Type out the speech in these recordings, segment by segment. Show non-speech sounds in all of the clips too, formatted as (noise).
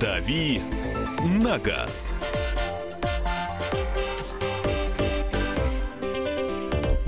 «Дави на газ».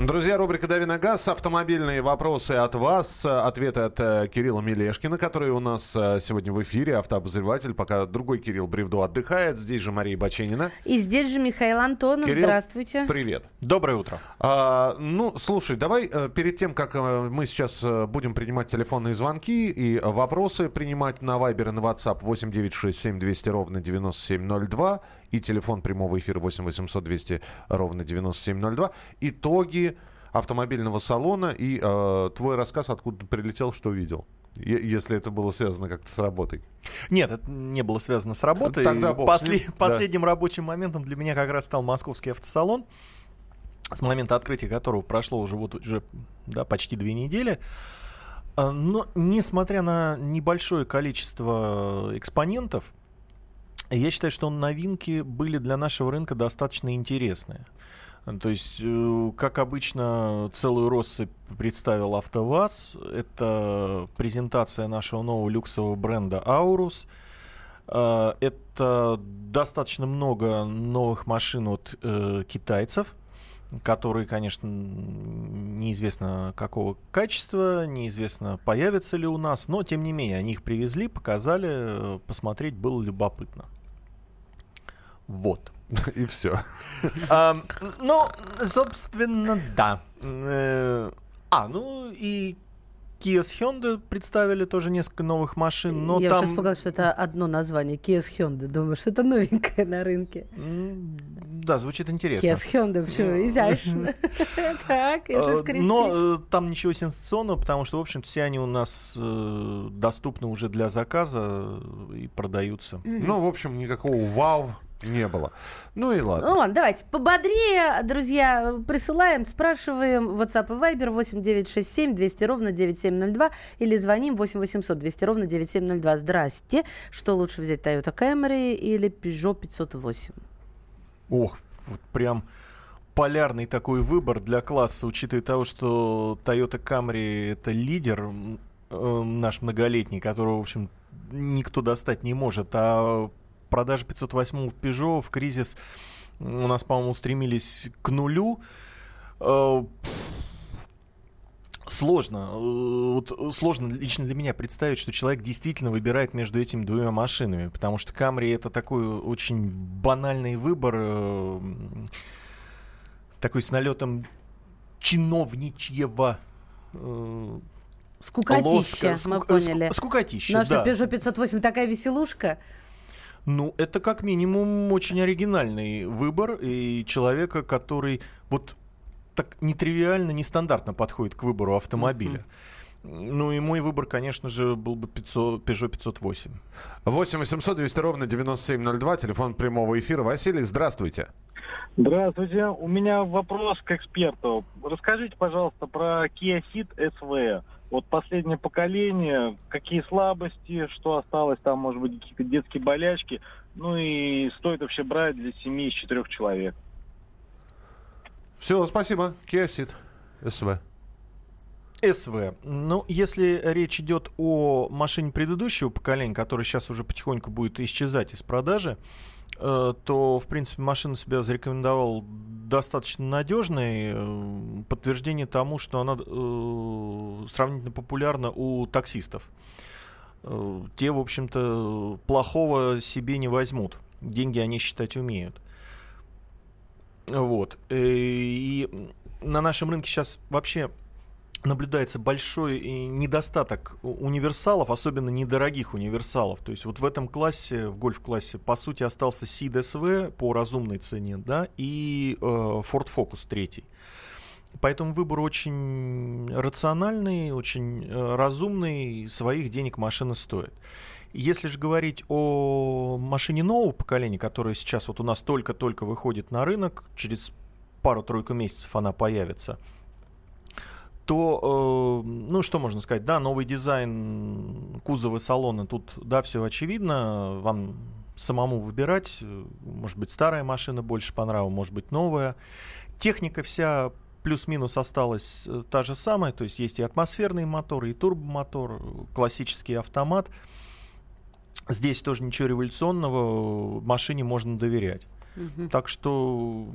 Друзья, рубрика «Дави на газ». Автомобильные вопросы от вас. Ответы от э, Кирилла Мелешкина, который у нас э, сегодня в эфире, автообозреватель. Пока другой Кирилл Бревду отдыхает. Здесь же Мария Баченина. И здесь же Михаил Антонов. Кирилл, Здравствуйте. Привет. Доброе утро. А, ну, слушай, давай э, перед тем, как мы сейчас будем принимать телефонные звонки и вопросы принимать на Viber и на WhatsApp 8967 200 ровно 9702 и телефон прямого эфира 8 800 200 ровно 9702. Итоги автомобильного салона и э, твой рассказ, откуда ты прилетел, что видел. Если это было связано как-то с работой. Нет, это не было связано с работой. Тогда бог После- да. Последним рабочим моментом для меня как раз стал московский автосалон, с момента открытия которого прошло уже вот уже да, почти две недели. А, Но несмотря на небольшое количество экспонентов, я считаю, что новинки были для нашего рынка достаточно интересные. То есть, э, как обычно, целую россыпь представил АвтоВАЗ. Это презентация нашего нового люксового бренда Aurus. Э, Это достаточно много новых машин от э, китайцев, которые, конечно, неизвестно какого качества, неизвестно появятся ли у нас, но тем не менее они их привезли, показали, посмотреть было любопытно. Вот. (laughs) И все. Ну, собственно, да. Э, А, ну и Kia с Hyundai представили тоже несколько новых машин, но Я там... уже испугалась, что это одно название. Kia с Hyundai. Думаю, что это новенькое на рынке. Да, звучит интересно. Kia с Hyundai. Почему? Изящно. (laughs) Так, если Э, скрестить. Но э, там ничего сенсационного, потому что, в общем все они у нас доступны уже для заказа и продаются. Ну, в общем, никакого вау не было. Ну и ладно. Ну ладно, давайте пободрее, друзья, присылаем, спрашиваем WhatsApp и Viber 8967 200 ровно 9702 или звоним 8 800 200 ровно 9702. Здрасте. Что лучше взять, Toyota Camry или Peugeot 508? Ох, вот прям полярный такой выбор для класса, учитывая того, что Toyota Camry это лидер э, наш многолетний, которого, в общем, никто достать не может, а продажи 508 в Peugeot в кризис у нас, по-моему, устремились к нулю. Э, Сложно. э, Вот сложно лично для меня представить, что человек действительно выбирает между этими двумя машинами, потому что Камри это такой очень банальный выбор, э, такой с налетом чиновничьего э, Скукотища, лоска. мы Ску- поняли. ску- скукотища, Наша да. Peugeot 508 такая веселушка. Ну, это как минимум очень оригинальный выбор и человека, который вот так нетривиально, нестандартно подходит к выбору автомобиля. Ну и мой выбор, конечно же, был бы 500, Peugeot 508. 8 800 200 ровно 9702, телефон прямого эфира. Василий, здравствуйте. Здравствуйте. У меня вопрос к эксперту. Расскажите, пожалуйста, про Kia Ceed SV. Вот последнее поколение, какие слабости, что осталось там, может быть, какие-то детские болячки. Ну и стоит вообще брать для семьи из четырех человек. Все, спасибо. Ceed SV. СВ. Ну, если речь идет о машине предыдущего поколения, которая сейчас уже потихоньку будет исчезать из продажи, то, в принципе, машина себя зарекомендовала достаточно надежной. э, Подтверждение тому, что она э, сравнительно популярна у таксистов. Э, Те, в общем-то, плохого себе не возьмут. Деньги они считать умеют. Вот. Э, И на нашем рынке сейчас вообще наблюдается большой недостаток универсалов, особенно недорогих универсалов. То есть вот в этом классе, в гольф-классе, по сути, остался Ceed SV по разумной цене, да, и э, Ford Focus третий. Поэтому выбор очень рациональный, очень э, разумный, своих денег машина стоит. Если же говорить о машине нового поколения, которая сейчас вот у нас только-только выходит на рынок, через пару-тройку месяцев она появится, то, э, ну, что можно сказать, да, новый дизайн кузова салона, тут, да, все очевидно, вам самому выбирать, может быть, старая машина больше по нраву, может быть, новая. Техника вся плюс-минус осталась э, та же самая, то есть есть и атмосферные моторы, и турбомотор, классический автомат. Здесь тоже ничего революционного, машине можно доверять. Мгм. Так что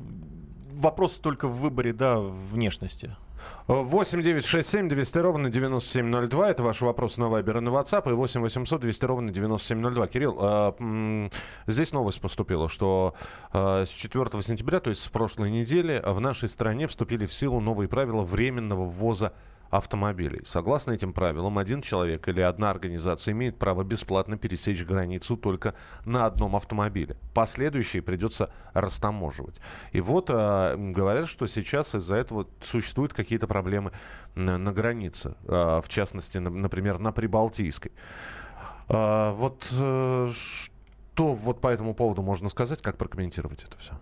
вопрос только в выборе, да, внешности. 8 9 6 7 200 ровно 9702. Это ваш вопрос на Вайбер и на WhatsApp. И 8 800 200 ровно 9702. Кирилл, м, здесь новость поступила, что а, с 4 сентября, то есть с прошлой недели, в нашей стране вступили в силу новые правила временного ввоза автомобилей. Согласно этим правилам, один человек или одна организация имеет право бесплатно пересечь границу только на одном автомобиле. Последующие придется растаможивать. И вот м, говорят, что сейчас из-за этого существуют какие-то проблемы на, на границе. А, в частности, на- например, на Прибалтийской. А, вот э, что вот по этому поводу можно сказать, как прокомментировать это все?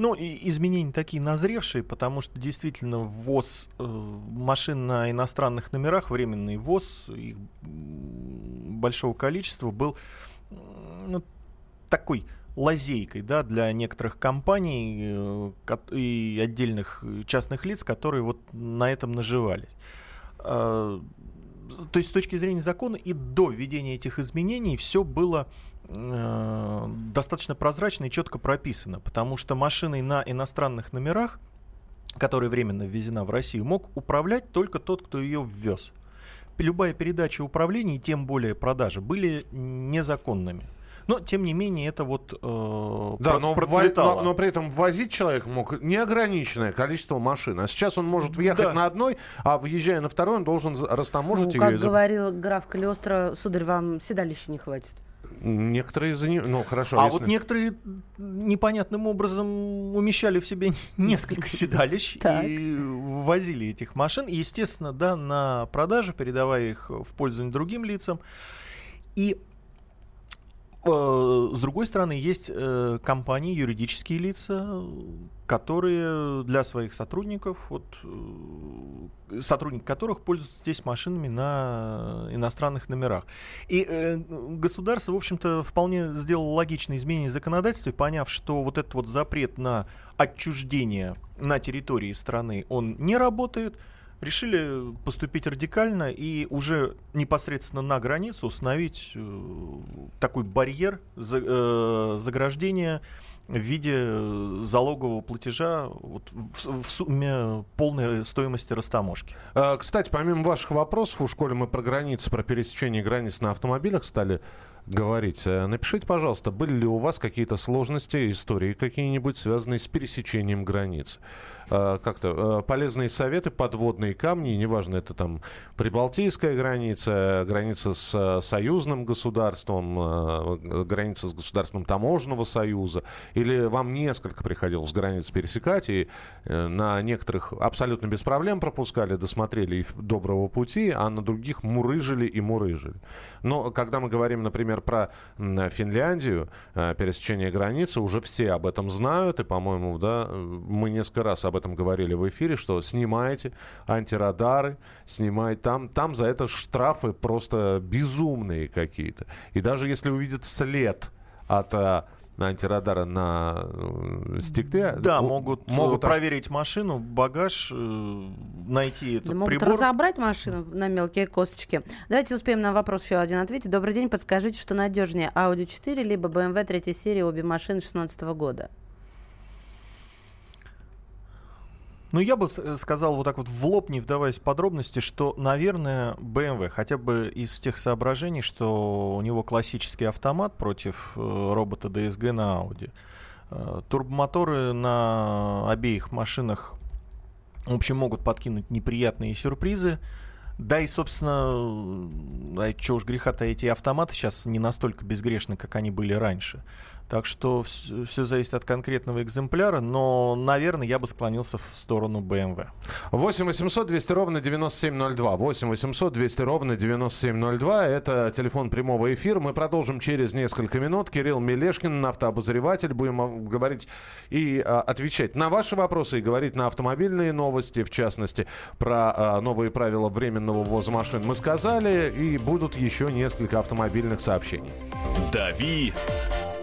Ну, и изменения такие назревшие, потому что действительно ввоз э, машин на иностранных номерах, временный ввоз их большого количества был ну, такой лазейкой да, для некоторых компаний э, и отдельных частных лиц, которые вот на этом наживались. Э, То есть с точки зрения закона и до введения этих изменений все было э, достаточно прозрачно и четко прописано, потому что машиной на иностранных номерах, которая временно ввезена в Россию, мог управлять только тот, кто ее ввез. Любая передача управления, и тем более продажи, были незаконными. Но, тем не менее, это вот э, Да, про- но, процветало. но, но при этом ввозить человек мог неограниченное количество машин. А сейчас он может въехать Да. на одной, а въезжая на второй, он должен растаможить Ну, ее. как и говорил граф Калиостро, сударь, вам седалища не хватит. Некоторые за нее. Ну, хорошо. А если- вот некоторые непонятным образом умещали в себе (laughs) несколько седалищ и возили этих машин. И, Естественно, да, на продажу, передавая их в пользование другим лицам. И э, с другой стороны, есть э, компании, юридические лица, которые для своих сотрудников, вот, э, сотрудники которых пользуются здесь машинами на иностранных номерах. И э, государство, в общем-то, вполне сделало логичное изменение законодательства, поняв, что вот этот вот запрет на отчуждение на территории страны, он не работает, решили поступить радикально и уже непосредственно на границу установить э, такой барьер за- э, заграждения в виде э, залогового платежа вот, в, в сумме полной стоимости растаможки. Э, Кстати, помимо ваших вопросов, в школе мы про границы, про пересечение границ на автомобилях стали говорить. Э, Напишите, пожалуйста, были ли у вас какие-то сложности, истории какие-нибудь, связанные с пересечением границ? Э, Как-то э, полезные советы, подводные камни, неважно, это там Прибалтийская граница, граница с э, союзным государством, граница с государством таможенного союза, или вам несколько приходилось границ пересекать, и на некоторых абсолютно без проблем пропускали, досмотрели и доброго пути, а на других мурыжили и мурыжили. Но когда мы говорим, например, про Финляндию, пересечение границы, уже все об этом знают, и, по-моему, да, мы несколько раз об этом говорили в эфире, что снимайте антирадары, снимайте там, там за это штрафы просто безумные какие-то. И даже если увидят след от э, антирадара на э, стекле, Да, могут, могут могут аж- проверить машину, багаж, э, найти этот Да могут прибор. разобрать машину на мелкие косточки. Давайте успеем на вопрос еще один ответить. Добрый день, подскажите, что надежнее, Audi 4 либо BMW 3 серии, обе машины 16 года? Ну, я бы э, сказал вот так вот в лоб, не вдаваясь в подробности, что, наверное, BMW, хотя бы из тех соображений, что у него классический автомат против э, робота DSG на Audi. Э, турбомоторы на обеих машинах, в общем, могут подкинуть неприятные сюрпризы. Да и, собственно, а что уж греха-то, эти автоматы сейчас не настолько безгрешны, как они были раньше. Так что все зависит от конкретного экземпляра, но, наверное, я бы склонился в сторону BMW. 8 800 200 ровно 9702. 8 800 200 ровно 9702. Это телефон прямого эфира. Мы продолжим через несколько минут. Кирилл Мелешкин, автообозреватель. Будем говорить и а, отвечать на ваши вопросы и говорить на автомобильные новости, в частности, про а, новые правила временного ввоза машин мы сказали. И будут еще несколько автомобильных сообщений. «Дави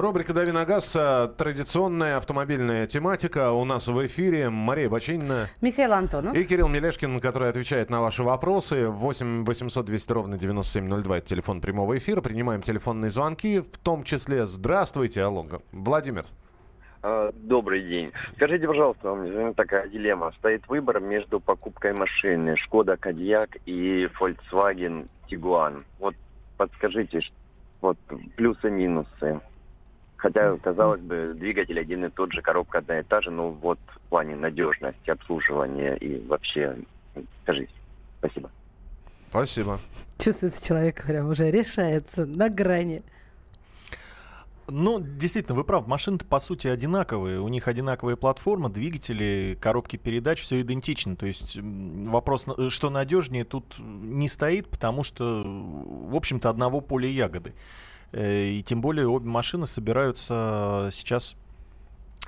Рубрика «Дави на газ». э, Традиционная автомобильная тематика. У нас в эфире Мария Бочинина Михаил Антонов. и Кирилл Мелешкин, который отвечает на ваши вопросы. 8 800 200 ровно 9702. Это телефон прямого эфира. Принимаем телефонные звонки, в том числе «Здравствуйте, алло». Владимир. А, Добрый день. Скажите, пожалуйста, у меня такая дилемма. Стоит выбор между покупкой машины Шкода Кодиак и Volkswagen Tiguan. Вот подскажите, вот плюсы-минусы. Хотя, казалось бы, двигатель один и тот же, коробка одна и та же, но вот в плане надежности, обслуживания и вообще, скажите. Спасибо. Спасибо. Чувствуется человек прям уже решается на грани. Ну, действительно, вы правы, машины-то по сути одинаковые. У них одинаковая платформа, двигатели, коробки передач, все идентично. То есть вопрос, на- что надежнее, тут не стоит, потому что, в общем-то, одного поля ягоды. Э, И тем более обе машины собираются сейчас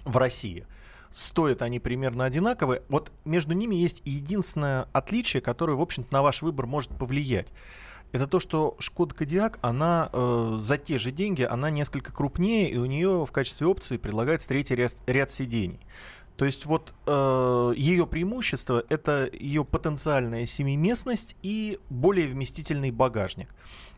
в России. Стоят они примерно одинаковые. Вот между ними есть единственное отличие, которое, в общем-то, на ваш выбор может повлиять. Это то, что Шкода Кодиак, она э, за те же деньги, она несколько крупнее, и у нее в качестве опции предлагается третий ряд, ряд сидений. То есть вот э, ее преимущество это ее потенциальная семиместность и более вместительный багажник.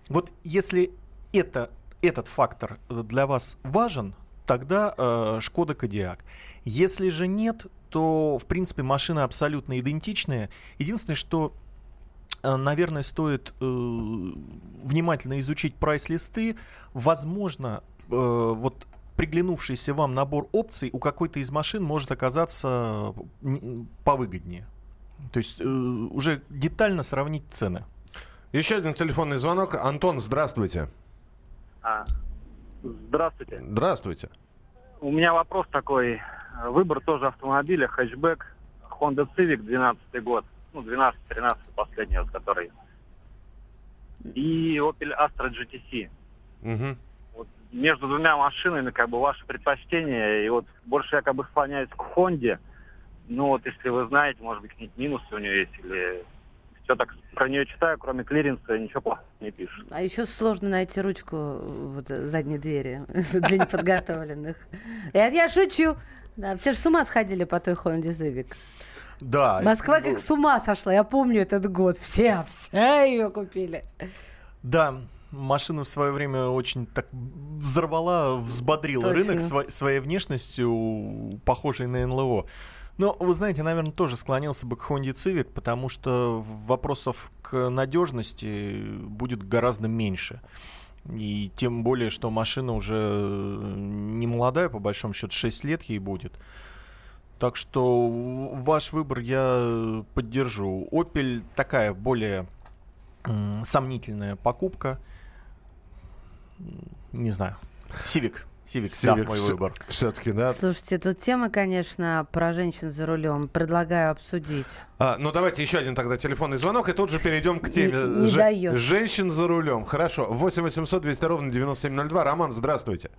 Вот если это, этот фактор для вас важен, тогда э, Шкода Кодиак. Если же нет, то в принципе машины абсолютно идентичные. Единственное, что э, наверное, стоит э, внимательно изучить прайс-листы. Возможно, э, вот приглянувшийся вам набор опций у какой-то из машин может оказаться повыгоднее. То есть э, уже детально сравнить цены. Еще один телефонный звонок. Антон, здравствуйте. А, Здравствуйте. Здравствуйте. У меня вопрос такой. Выбор тоже автомобиля, хэтчбэк, Honda Civic 12 год. Ну, 12-13 последний, вот который. И Opel Astra GTC. Мгм. Вот между двумя машинами, как бы, ваше предпочтение. И вот больше я как бы склоняюсь к Хонде. Ну, вот если вы знаете, может быть, какие-то минусы у нее есть, или все так про нее читаю, кроме клиренса, ничего плохого не пишут. А еще сложно найти ручку вот, задней двери (laughs) для неподготовленных. Я, я шучу. Да, все же с ума сходили по той Honda Civic. Да. Москва как с ума сошла. Я помню этот год. Все, все ее купили. Да, машина в свое время очень так взорвала, взбодрила Точно. рынок сво- своей внешностью, похожей на НЛО. Но, вы знаете, наверное, тоже склонился бы к Honda Civic, потому что вопросов к надежности будет гораздо меньше. И тем более, что машина уже не молодая, по большому счету, 6 лет ей будет. Так что ваш выбор я поддержу. Opel такая более сомнительная покупка. Не знаю. Civic, да, мой выбор. Все-таки, да. Слушайте, тут тема, конечно, про женщин за рулем. Предлагаю обсудить. А, ну давайте еще один тогда телефонный звонок, и тут же перейдем к теме Не- не даёшь. женщин за рулем. Хорошо. 8 800 200 ровно 9702. Роман, здравствуйте.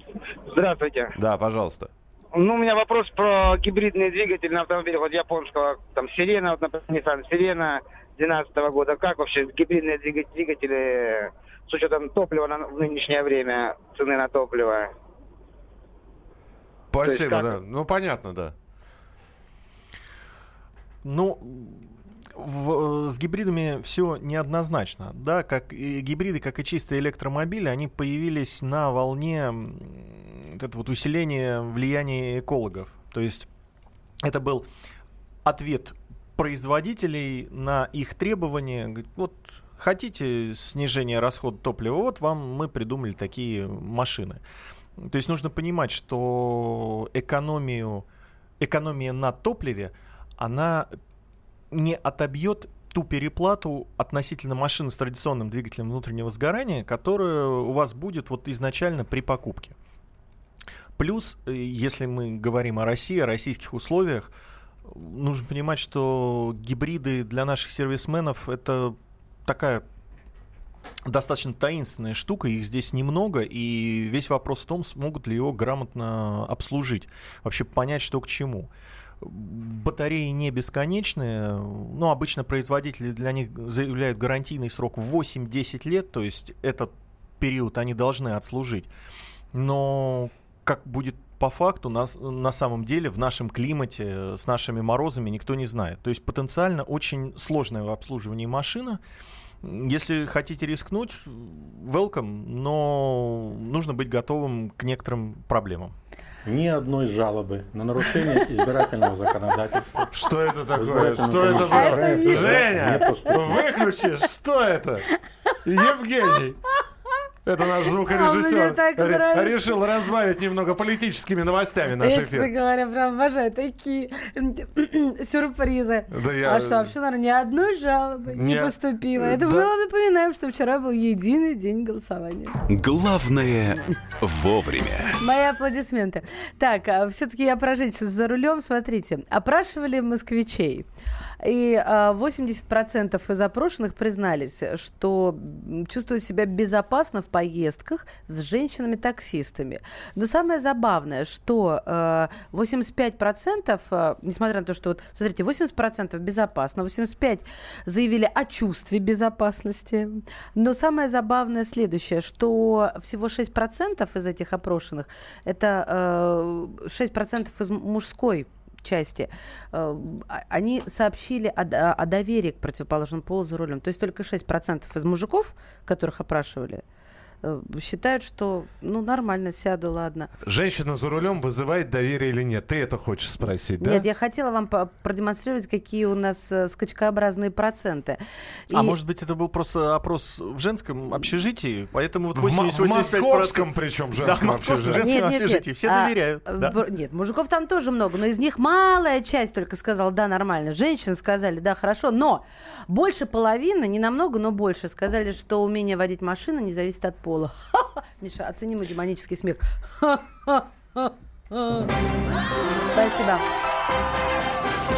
Здравствуйте. Да, пожалуйста. Ну, у меня вопрос про гибридный двигатель на автомобилях вот японского, там, Сирена, вот, например, Nissan Сирена 2012 года. Как вообще гибридные двига- двигатели с учетом топлива на, в нынешнее время, цены на топливо? Спасибо, как- да. Ну, понятно, да. Ну, в- с гибридами все неоднозначно. Да, как и гибриды, как и чистые электромобили, они появились на волне вот это вот усиления влияния экологов. То есть это был ответ производителей на их требования. Говорит, Вот хотите снижение расхода топлива, вот вам мы придумали такие машины. То есть нужно понимать, что экономию, экономия на топливе, она не отобьет ту переплату относительно машины с традиционным двигателем внутреннего сгорания, которая у вас будет вот изначально при покупке. Плюс, э, если мы говорим о России, о российских условиях, нужно понимать, что гибриды для наших сервисменов это такая достаточно таинственная штука, их здесь немного, и весь вопрос в том, смогут ли его грамотно обслужить, вообще понять, что к чему. Батареи не бесконечные, но обычно производители для них заявляют гарантийный срок 8-10 лет, то есть этот период они должны отслужить. Но как будет по факту на, на самом деле в нашем климате с нашими морозами никто не знает. То есть потенциально очень сложное в обслуживании машина. Если хотите рискнуть, welcome, но нужно быть готовым к некоторым проблемам. Ни одной жалобы на нарушение избирательного законодательства. Что это такое? Что это было? Женя, выключи, что это? Евгений. Это наш А звукорежиссер. нравится. Решил разбавить немного политическими новостями наш Я, честно эфир. говоря, прям обожаю такие (clears throat) сюрпризы. Да я- А что, вообще, наверное, ни одной жалобы не, Не- поступило. Это Да. мы вам напоминаем, что вчера был единый день голосования. Главное вовремя. Мои аплодисменты. Так, все-таки я про женщин за рулем. Смотрите, опрашивали москвичей. И а, 80% из опрошенных признались, что чувствуют себя безопасно в поездках с женщинами-таксистами. Но самое забавное, что э, 85%, э, несмотря на то, что, вот, смотрите, 80% безопасно, 85% заявили о чувстве безопасности. Но самое забавное следующее, что всего 6% из этих опрошенных, это э, 6% из мужской части, э, а- они сообщили о, о доверии к противоположному полу за рулем. То есть только 6% из мужиков, которых опрашивали, считают, что ну нормально, сяду, ладно. Женщина за рулем вызывает доверие или нет? Ты это хочешь спросить, да? Нет, я хотела вам продемонстрировать, какие у нас э, скачкообразные проценты. А И- может быть, это был просто опрос в женском общежитии, поэтому вот В, мо- 80 в московском, причем, Да, женском в московском общежитии. женском общежитии. Все А, доверяют. э, да. Нет, мужиков там тоже много, но из них малая часть только сказала, да, нормально. Женщины сказали, да, хорошо, но больше половины, не намного, но больше, сказали, что умение водить машину не зависит от пола. Миша, оцени мой демонический смех. Спасибо.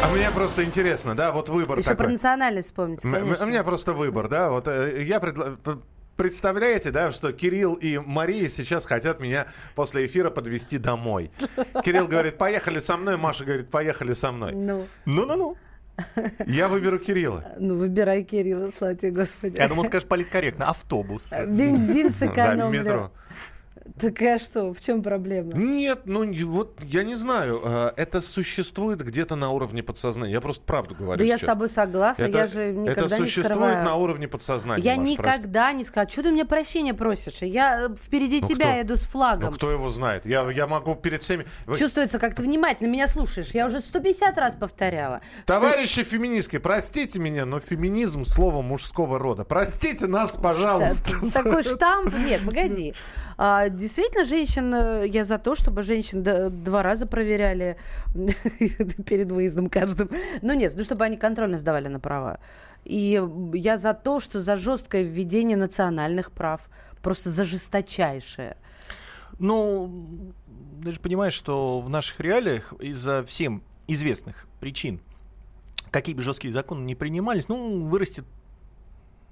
А мне просто интересно, да, вот выбор Еще про такой. национальность вспомните, конечно. У меня просто выбор, да, вот э, я предла- п- Представляете, да, что Кирилл и Мария сейчас хотят меня после эфира подвести домой. Кирилл говорит, поехали со мной, Маша говорит, поехали со мной. Ну, Ну-ну-ну. Я выберу Кирилла. (laughs) ну, выбирай Кирилла, слава тебе, Господи. Я думал, скажешь политкорректно. Автобус. Бензин (laughs) Да, в сэкономлю. метро. Так а что, в чем проблема? Нет, ну вот я не знаю, э, это существует где-то на уровне подсознания. Я просто правду говорю. Да я с сейчас. тобой согласна, Это, я же никогда это не существует скрываю. на уровне подсознания. Я Маш, прости. никогда не скажу. Что ты мне прощения просишь? Я э, впереди Ну, тебя кто? иду с Ну флагом. кто его знает? Я, я могу перед всеми... Чувствуется, как ты внимательно меня слушаешь. Я уже 150 раз повторяла. Товарищи феминистки, простите меня, но феминизм слово мужского рода. Простите нас, Что пожалуйста. та- такой штамп. Нет, погоди. (laughs) Действительно, женщин, э, я за то, чтобы женщин два раза проверяли (laughs) перед выездом каждым. Ну нет, ну чтобы они контрольно сдавали на права. И я за то, что за жесткое введение национальных прав, просто за жесточайшее. Ну, ты же понимаешь, что в наших реалиях из-за всем известных причин, какие бы жесткие законы не принимались, ну, вырастет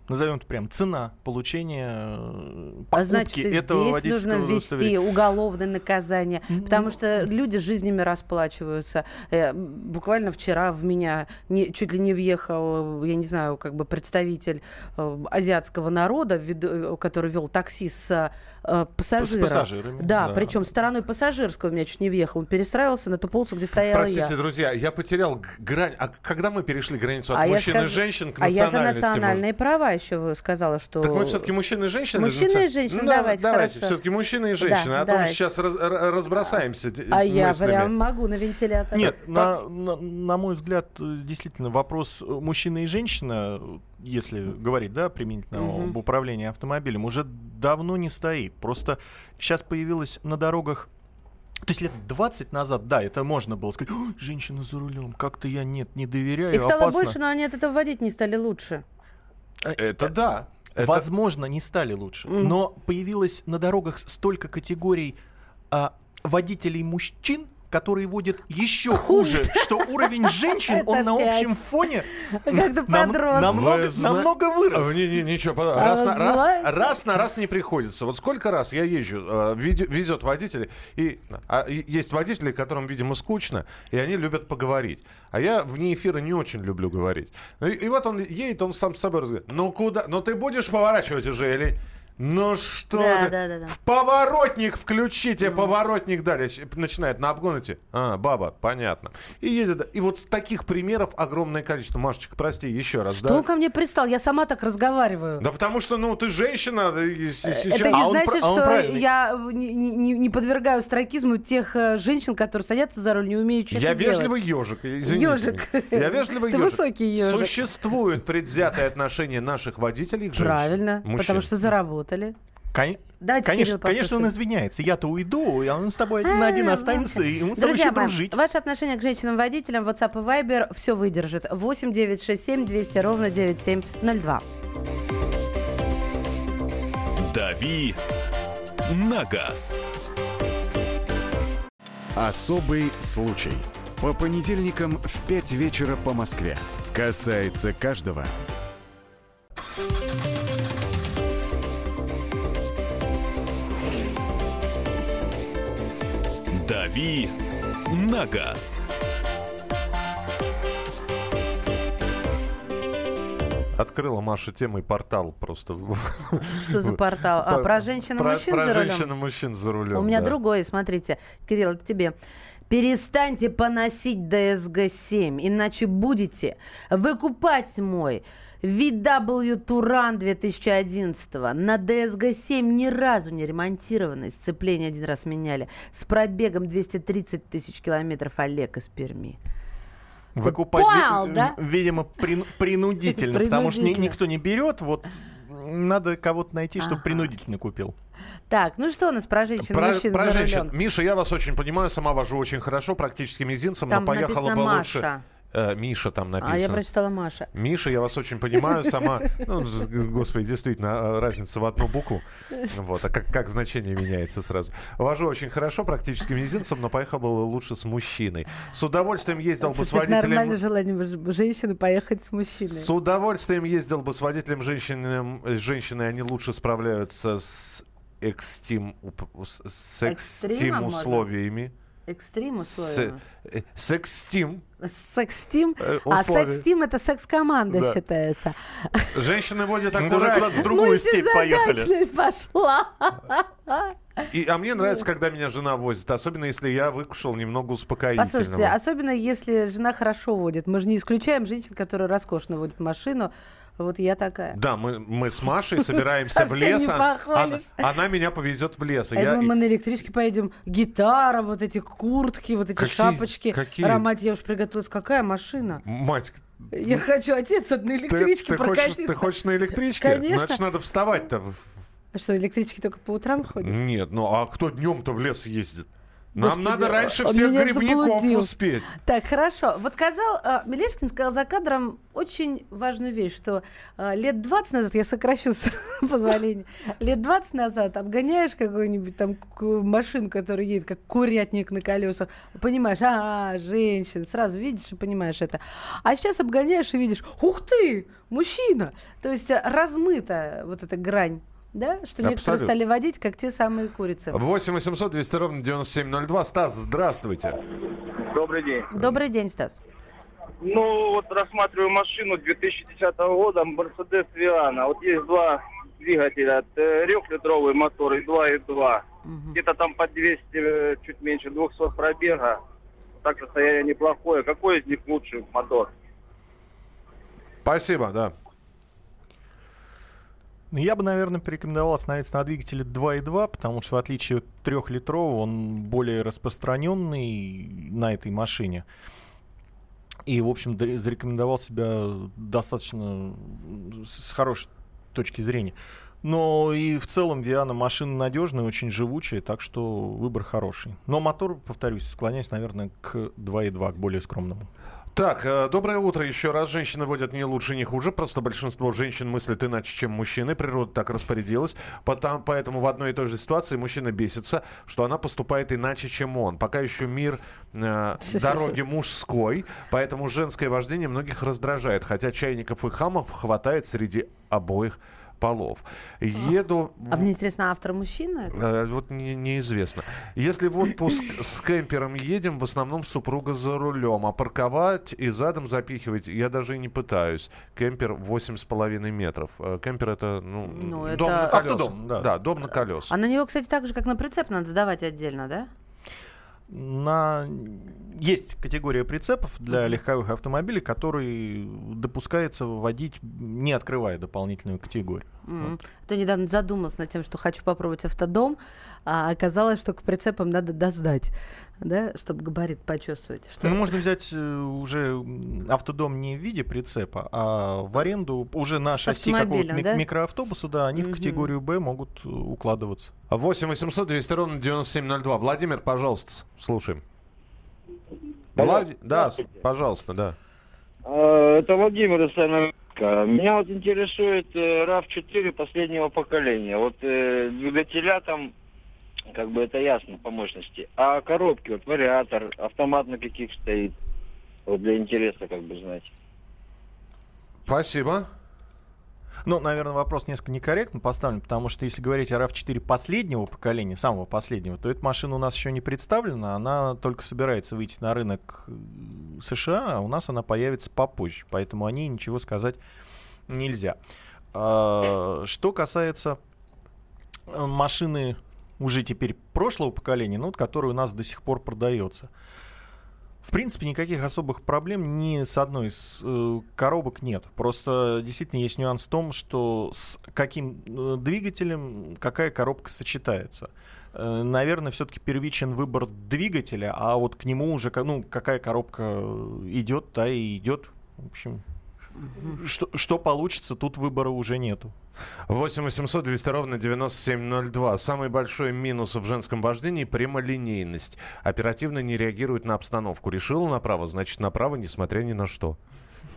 назовем это прям, цена получения э, покупки А значит, и этого здесь нужно водительского ввести удостоверения. уголовное наказание, потому что люди жизнями расплачиваются. Э, Буквально вчера в меня не- чуть ли не въехал, э, я не знаю, как бы представитель э, азиатского народа, э, который вел такси с э, пассажиром. пассажирами, Да, да. причем стороной пассажирского меня чуть не въехал. Он перестраивался на ту полосу, где стояла Простите, я. друзья, я потерял грань. А когда мы перешли границу от А мужчин и скажу- женщин к а я за национальности? национальные права еще вы сказала, что... Так мы все-таки мужчины и женщины? Мужчины или и женщины, Ну, да, давайте, давайте. все-таки мужчины и женщины. Да, а то мы давайте. сейчас раз- разбросаемся д- А я прям могу на вентилятор. Нет, на, на, на мой взгляд, э, действительно, вопрос э, мужчина и женщина, э, если говорить, да, применительно Мгм. об управлении автомобилем, уже давно не стоит. Просто сейчас появилось на дорогах то есть лет 20 назад, да, это можно было сказать, «Ой, женщина за рулем, как-то я нет, не доверяю, Их стало опасно. больше, но они от этого водить не стали лучше. Это да. Это- Возможно, не стали лучше. Но появилось на дорогах столько категорий а, водителей мужчин которые водят еще хуже, что уровень женщин, он на общем фоне намного, вырос. Ничего, раз, на, раз, не приходится. Вот сколько раз я езжу, э, везет водители, и, а, и есть водители, которым, видимо, скучно, и они любят поговорить. А я вне эфира не очень люблю говорить. И, и вот он едет, он сам с собой разговаривает. Ну куда? Ну ты будешь поворачивать уже или... Ну что Да, ты? да, да, да. В поворотник включите, поворотник дали. Начинает на обгоните. А, баба, понятно. И едет. И вот таких примеров огромное количество. Машечка, прости, еще раз. Что да? он ко мне пристал? Я сама так разговариваю. Да потому что, ну, ты женщина, и с- сейчас... Это не А он значит, а он что правильный. я не, не- не подвергаю страйкизму тех э, женщин, которые садятся за руль, не умеют что-то Я делать. вежливый ежик, извините Ёжик. меня. Я вежливый (laughs) Ты ежик. высокий ежик. Существует предвзятое отношение наших водителей к женщинам. Правильно, мужчин. потому что заработали. Кон- Давайте конечно, конечно, он извиняется. Я-то уйду, и он с тобой один на один А, останется, и ему с тобой еще дружить. ваше отношение к женщинам-водителям, WhatsApp и Viber все выдержит. 8 967 200 ровно 9702. «Дави на газ». Особый случай. По понедельникам в 5 вечера по Москве. Касается каждого. «Дави на газ». Открыла Маша темой портал просто. Что за портал? А, про женщин и Про- мужчин Про за рулем? женщин и мужчин за рулем. У меня да. другое, смотрите. Кирилл, это тебе. Перестаньте поносить DSG-7, иначе будете выкупать мой VW Туран 2011 на DSG-7 ни разу не ремонтированный, сцепление один раз меняли, с пробегом 230 тысяч километров Олег из Перми. Выкупать, понял, ви- да? видимо, прину- (laughs) принудительно, потому что никто не берет. Вот надо кого-то найти, чтобы Ага. принудительно купил. Так, ну что у нас про женщин Про, мужчин про женщин. Миша, я вас очень понимаю, сама вожу очень хорошо, практически мизинцем, Там но поехала бы Маша. лучше. Э, Миша там написано. А я прочитала Маша. Миша, я вас очень понимаю, сама, ну, господи, действительно, а, разница в одну букву, вот, а как, как значение меняется сразу. Вожу очень хорошо, практически мизинцем, но поехал бы лучше с мужчиной. С удовольствием ездил бы с это нормальное водителем... желание женщины поехать с мужчиной. С удовольствием ездил бы с водителем женщиной, с женщиной, они лучше справляются с экстим, с, экстим Экстримом можно? Экстрим условия. э, с экстим. Секс-тим? Э, А условия. секс-тим это секс-команда Да. считается. Женщины водят куда-то в другую степь поехали. Пошла. И, а мне нравится, когда меня жена возит, особенно если я выкушал немного успокоительного. Послушайте, особенно если жена хорошо водит. Мы же не исключаем женщин, которые роскошно водят машину. Вот я такая. Да, мы, мы с Машей (laughs) собираемся в лес. а- она, она меня повезет в лес. я я- думаю, мы на электричке поедем. Гитара, вот эти куртки, вот эти Какие- шапочки. какие? Аромат я уж приготовилась. Какая машина? Мать, Я хочу отец на ты, электричке ты хочешь, прокатиться. ты хочешь на электричке? Конечно. Значит, надо вставать-то. А что, электрички только по утрам ходят? Нет, ну а кто днем-то в лес ездит? Нам Господи, надо раньше всех грибников заблудил. успеть. Так, хорошо. Вот сказал, э, Мелешкин сказал за кадром очень важную вещь, что э, лет 20 назад, я сокращу с (laughs) позволения, лет 20 назад обгоняешь какую-нибудь там машину, которая едет, как курятник на колесах, понимаешь, а, женщина, сразу видишь и понимаешь это. А сейчас обгоняешь и видишь, ух ты, мужчина! То есть э, размыта вот эта грань. Да, что некоторые Абсолютно. стали водить, как те самые курицы. 8 800 200 ровно 9702. Стас, здравствуйте. Добрый день. Добрый день, Стас. Ну, вот рассматриваю машину 2010 года, Mercedes Viana. Вот есть два двигателя, трехлитровый мотор и 2.2. Где-то там по 200, э, чуть меньше 200 пробега. Так состояние неплохое. Какой из них лучший мотор? Спасибо, да. Ну, я бы, наверное, порекомендовал остановиться на двигателе 2.2, потому что, в отличие от трехлитрового, он более распространенный на этой машине. И, в общем, зарекомендовал себя достаточно с хорошей точки зрения. Но и в целом Виана машина надежная, очень живучая, так что выбор хороший. Но мотор, повторюсь, склоняюсь, наверное, к 2.2, к более скромному. Так, э, доброе утро еще раз. Женщины водят не лучше, не хуже. Просто большинство женщин мыслят иначе, чем мужчины. Природа так распорядилась. Потом, поэтому в одной и той же ситуации мужчина бесится, что она поступает иначе, чем он. Пока еще мир э, дороги мужской, поэтому женское вождение многих раздражает. Хотя чайников и хамов хватает среди обоих полов. Еду... А мне интересно, автор мужчина? Э, вот не, неизвестно. Если в отпуск с кемпером едем, в основном супруга за рулем. А парковать и задом запихивать я даже и не пытаюсь. Кемпер 8,5 метров. Э, Кемпер это, ну, Ну, дом это- на колесах. Автодом, да. Да, дом на колесах. А на него, кстати, так же, как на прицеп, надо сдавать отдельно, да? На... Есть категория прицепов для легковых автомобилей, которые допускается вводить, не открывая дополнительную категорию. М. А то недавно задумался над тем, что хочу попробовать автодом, а оказалось, что к прицепам надо досдать, да, чтобы габарит почувствовать. Что... Ну, можно взять э, уже автодом не в виде прицепа, а в аренду уже на шасси какого-то да? микроавтобуса, да, они Мгм. в категорию Б могут э, укладываться. 8 800 200 ровно 9702. Владимир, пожалуйста, слушаем. Алло, Влад... Да, пожалуйста, да. Э, Это Владимир из. Меня вот интересует э, RAV4 последнего поколения. Вот э, двигателя там, как бы это ясно по мощности. А коробки, вот вариатор, автомат на каких стоит. Вот для интереса как бы знать. Спасибо. Ну, наверное, вопрос несколько некорректно поставлен, потому что если говорить о RAV4 последнего поколения, самого последнего, то эта машина у нас еще не представлена, она только собирается выйти на рынок э, США, а у нас она появится попозже, поэтому о ней ничего сказать нельзя. А, Что касается э, машины уже теперь прошлого поколения, ну, вот, которая у нас до сих пор продается. В принципе, никаких особых проблем ни с одной из э, коробок нет. Просто действительно есть нюанс в том, что с каким э, двигателем какая коробка сочетается. Э, наверное, все-таки первичен выбор двигателя, а вот к нему уже ну, какая коробка идет, та и идет. В общем, что, что получится, тут выбора уже нету. 8 800 200 ровно 9702. Самый большой минус в женском вождении – прямолинейность. Оперативно не реагирует на обстановку. Решила направо, значит направо, несмотря ни на что.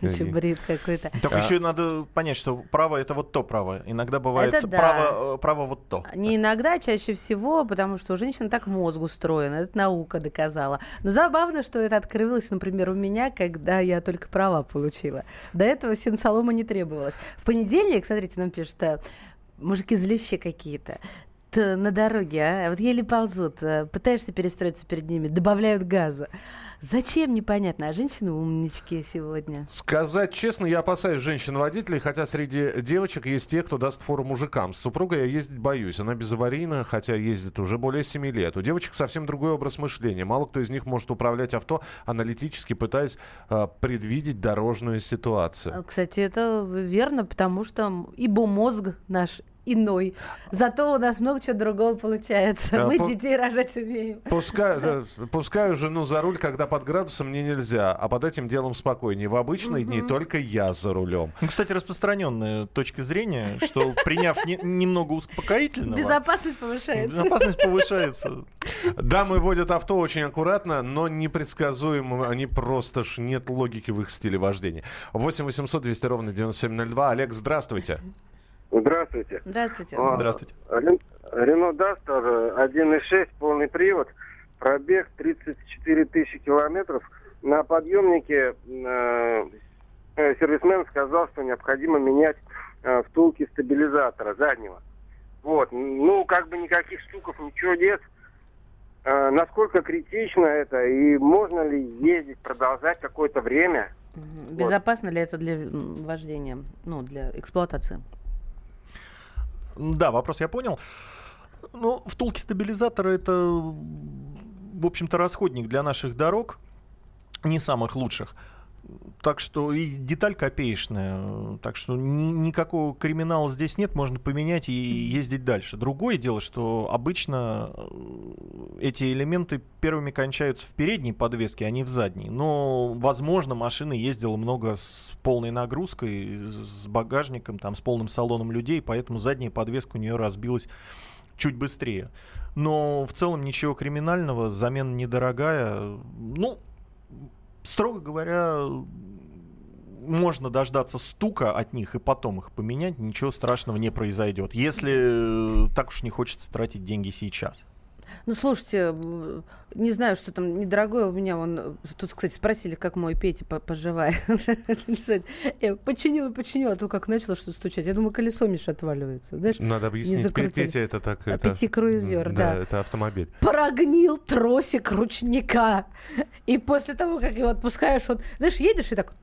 (laughs) Бред какой-то. А- еще надо понять, что право это вот то право. Иногда бывает Это да. право, э, право вот то. Не иногда, а чаще всего, потому что у женщин так мозг устроен. Это наука доказала. Но забавно, что это открылось, например, у меня, когда я только права получила. До этого сенсолома не требовалось. В понедельник, смотрите, нам пишут, э, мужики злющие какие-то. Т- на дороге, а? Вот еле ползут, э, пытаешься перестроиться перед ними, добавляют газа. Зачем, непонятно. А женщины умнички сегодня. Сказать честно, я опасаюсь женщин-водителей, хотя среди девочек есть те, кто даст фору мужикам. С супругой я ездить боюсь. Она безаварийна, хотя ездит уже более 7 лет. У девочек совсем другой образ мышления. Мало кто из них может управлять авто, аналитически пытаясь э, предвидеть дорожную ситуацию. Кстати, это верно, потому что ибо мозг наш иной. Зато у нас много чего другого получается. Мы по- детей рожать умеем. Пускай, (laughs) пускаю жену за руль, когда под градусом мне нельзя, а под этим делом спокойнее. В обычные дни только я за рулем. Ну, кстати, распространенная точка зрения, что приняв не- немного успокоительного, Безопасность повышается. безопасность повышается. Дамы водят авто очень аккуратно, но непредсказуемо. Они просто ж нет логики в их стиле вождения. 8 800 200 ровно 9702. Олег, здравствуйте. Здравствуйте. Здравствуйте. А, Здравствуйте. Рен- Рено Дастер 1.6, полный привод, пробег 34 тысячи километров. На подъемнике э, сервисмен сказал, что необходимо менять э, втулки стабилизатора заднего. Вот, ну, как бы никаких стуков, ничего нет. Э, насколько критично это и можно ли ездить, продолжать какое-то время? Безопасно ли это для вождения, ну, для эксплуатации? Да, вопрос я понял. Ну, втулки стабилизатора это, в общем-то, расходник для наших дорог, не самых лучших. Так что и деталь копеечная. Так что ни- никакого криминала здесь нет, можно поменять и ездить дальше. Другое дело, что обычно э, эти элементы первыми кончаются в передней подвеске, а не в задней. Но, возможно, машина ездила много с полной нагрузкой, с багажником, там, с полным салоном людей, поэтому задняя подвеска у нее разбилась чуть быстрее. Но в целом ничего криминального, замена недорогая. Ну, Строго говоря, можно дождаться стука от них и потом их поменять, ничего страшного не произойдет, если э, так уж не хочется тратить деньги сейчас. Ну, слушайте, не знаю, что там недорогое у меня. Он... Тут, кстати, спросили, как мой Петя поживает. (laughs) Я починила, починила, а то как начала что-то стучать. Я думаю, колесо, Миша, отваливается. Знаешь, Надо объяснить. Петя это так... А Пяти круизер, да. это автомобиль. Прогнил тросик ручника. И после того, как его отпускаешь, он... Знаешь, едешь и так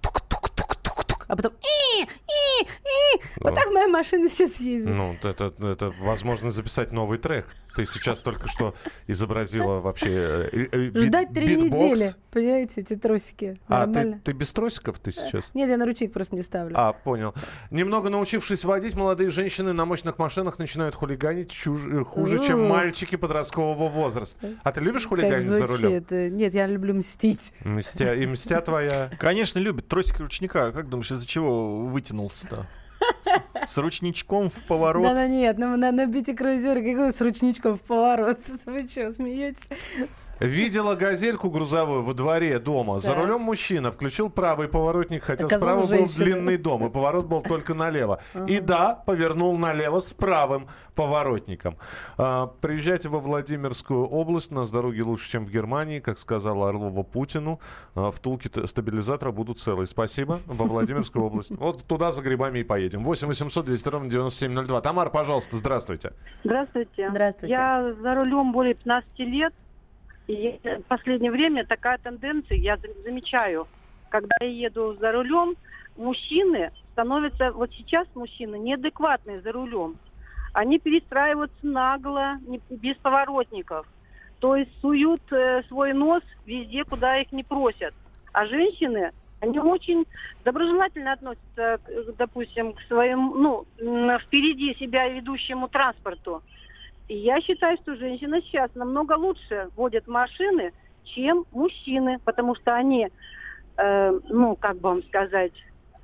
а потом и, и, и. Вот так моя машина сейчас ездит. Ну, это, это возможно записать новый трек. Ты сейчас только что изобразила вообще э, э, Ждать три недели, понимаете, эти тросики. А, ты, ты без тросиков ты сейчас? Нет, я на ручник просто не ставлю. А, понял. Немного научившись водить, молодые женщины на мощных машинах начинают хулиганить чуж... Э, хуже, чем мальчики подросткового возраста. А ты любишь хулиганить за рулем? Нет, я люблю мстить. Мстя... И мстя твоя? Конечно, любит. Тросик ручника. Как думаешь, из-за чего вытянулся-то? С ручничком в поворот. Да-да, нет, на, на, бите круизера какой с ручничком в поворот? (laughs) Вы что, смеетесь? Видела газельку грузовую во дворе дома. За рулем мужчина включил правый поворотник, хотя справа был длинный дом, и поворот был только налево. И да, повернул налево с правым поворотником. А, приезжайте во Владимирскую область. У нас дороги лучше, чем в Германии, как сказала Орлова Путину. А, втулки стабилизатора будут целые. Спасибо. Во Владимирскую область. Вот туда за грибами и поедем. 8 800 200 ровно 9702. Тамара, пожалуйста, здравствуйте. Здравствуйте. Здравствуйте. Я за рулем более 15 лет. И в последнее время такая тенденция, я замечаю, когда я еду за рулем, мужчины становятся, вот сейчас мужчины неадекватные за рулем. Они перестраиваются нагло, без поворотников. То есть суют э, свой нос везде, куда их не просят. А женщины, они очень доброжелательно относятся, допустим, к своему, ну, впереди себя ведущему транспорту. И я считаю, что женщины сейчас намного лучше водят машины, чем мужчины, потому что они, э, ну, как бы вам сказать,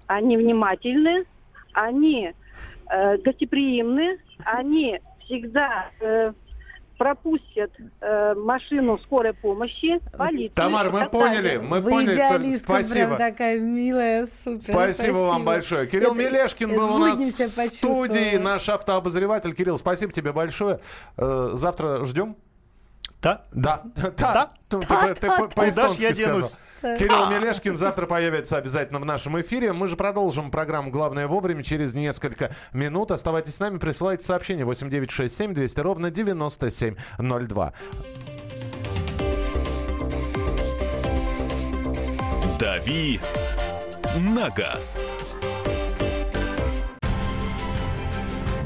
они внимательны, они э, гостеприимны, они всегда э, пропустят э, машину скорой помощи, полицию. Тамара, мы поняли, мы Вы поняли. Спасибо. Прям такая милая, супер. Спасибо, спасибо. вам большое. Кирилл это, Мелешкин был у нас в студии, наш автообозреватель. Кирилл, спасибо тебе большое. Э, завтра ждем. Да? Да. Да. Ты, ты, ты по-эстонски я денусь. Кирилл Мелешкин завтра появится обязательно в нашем эфире. Мы же продолжим программу «Главное вовремя» через несколько минут. Оставайтесь с нами, присылайте сообщение 8967 200 ровно 9702. «Дави на газ».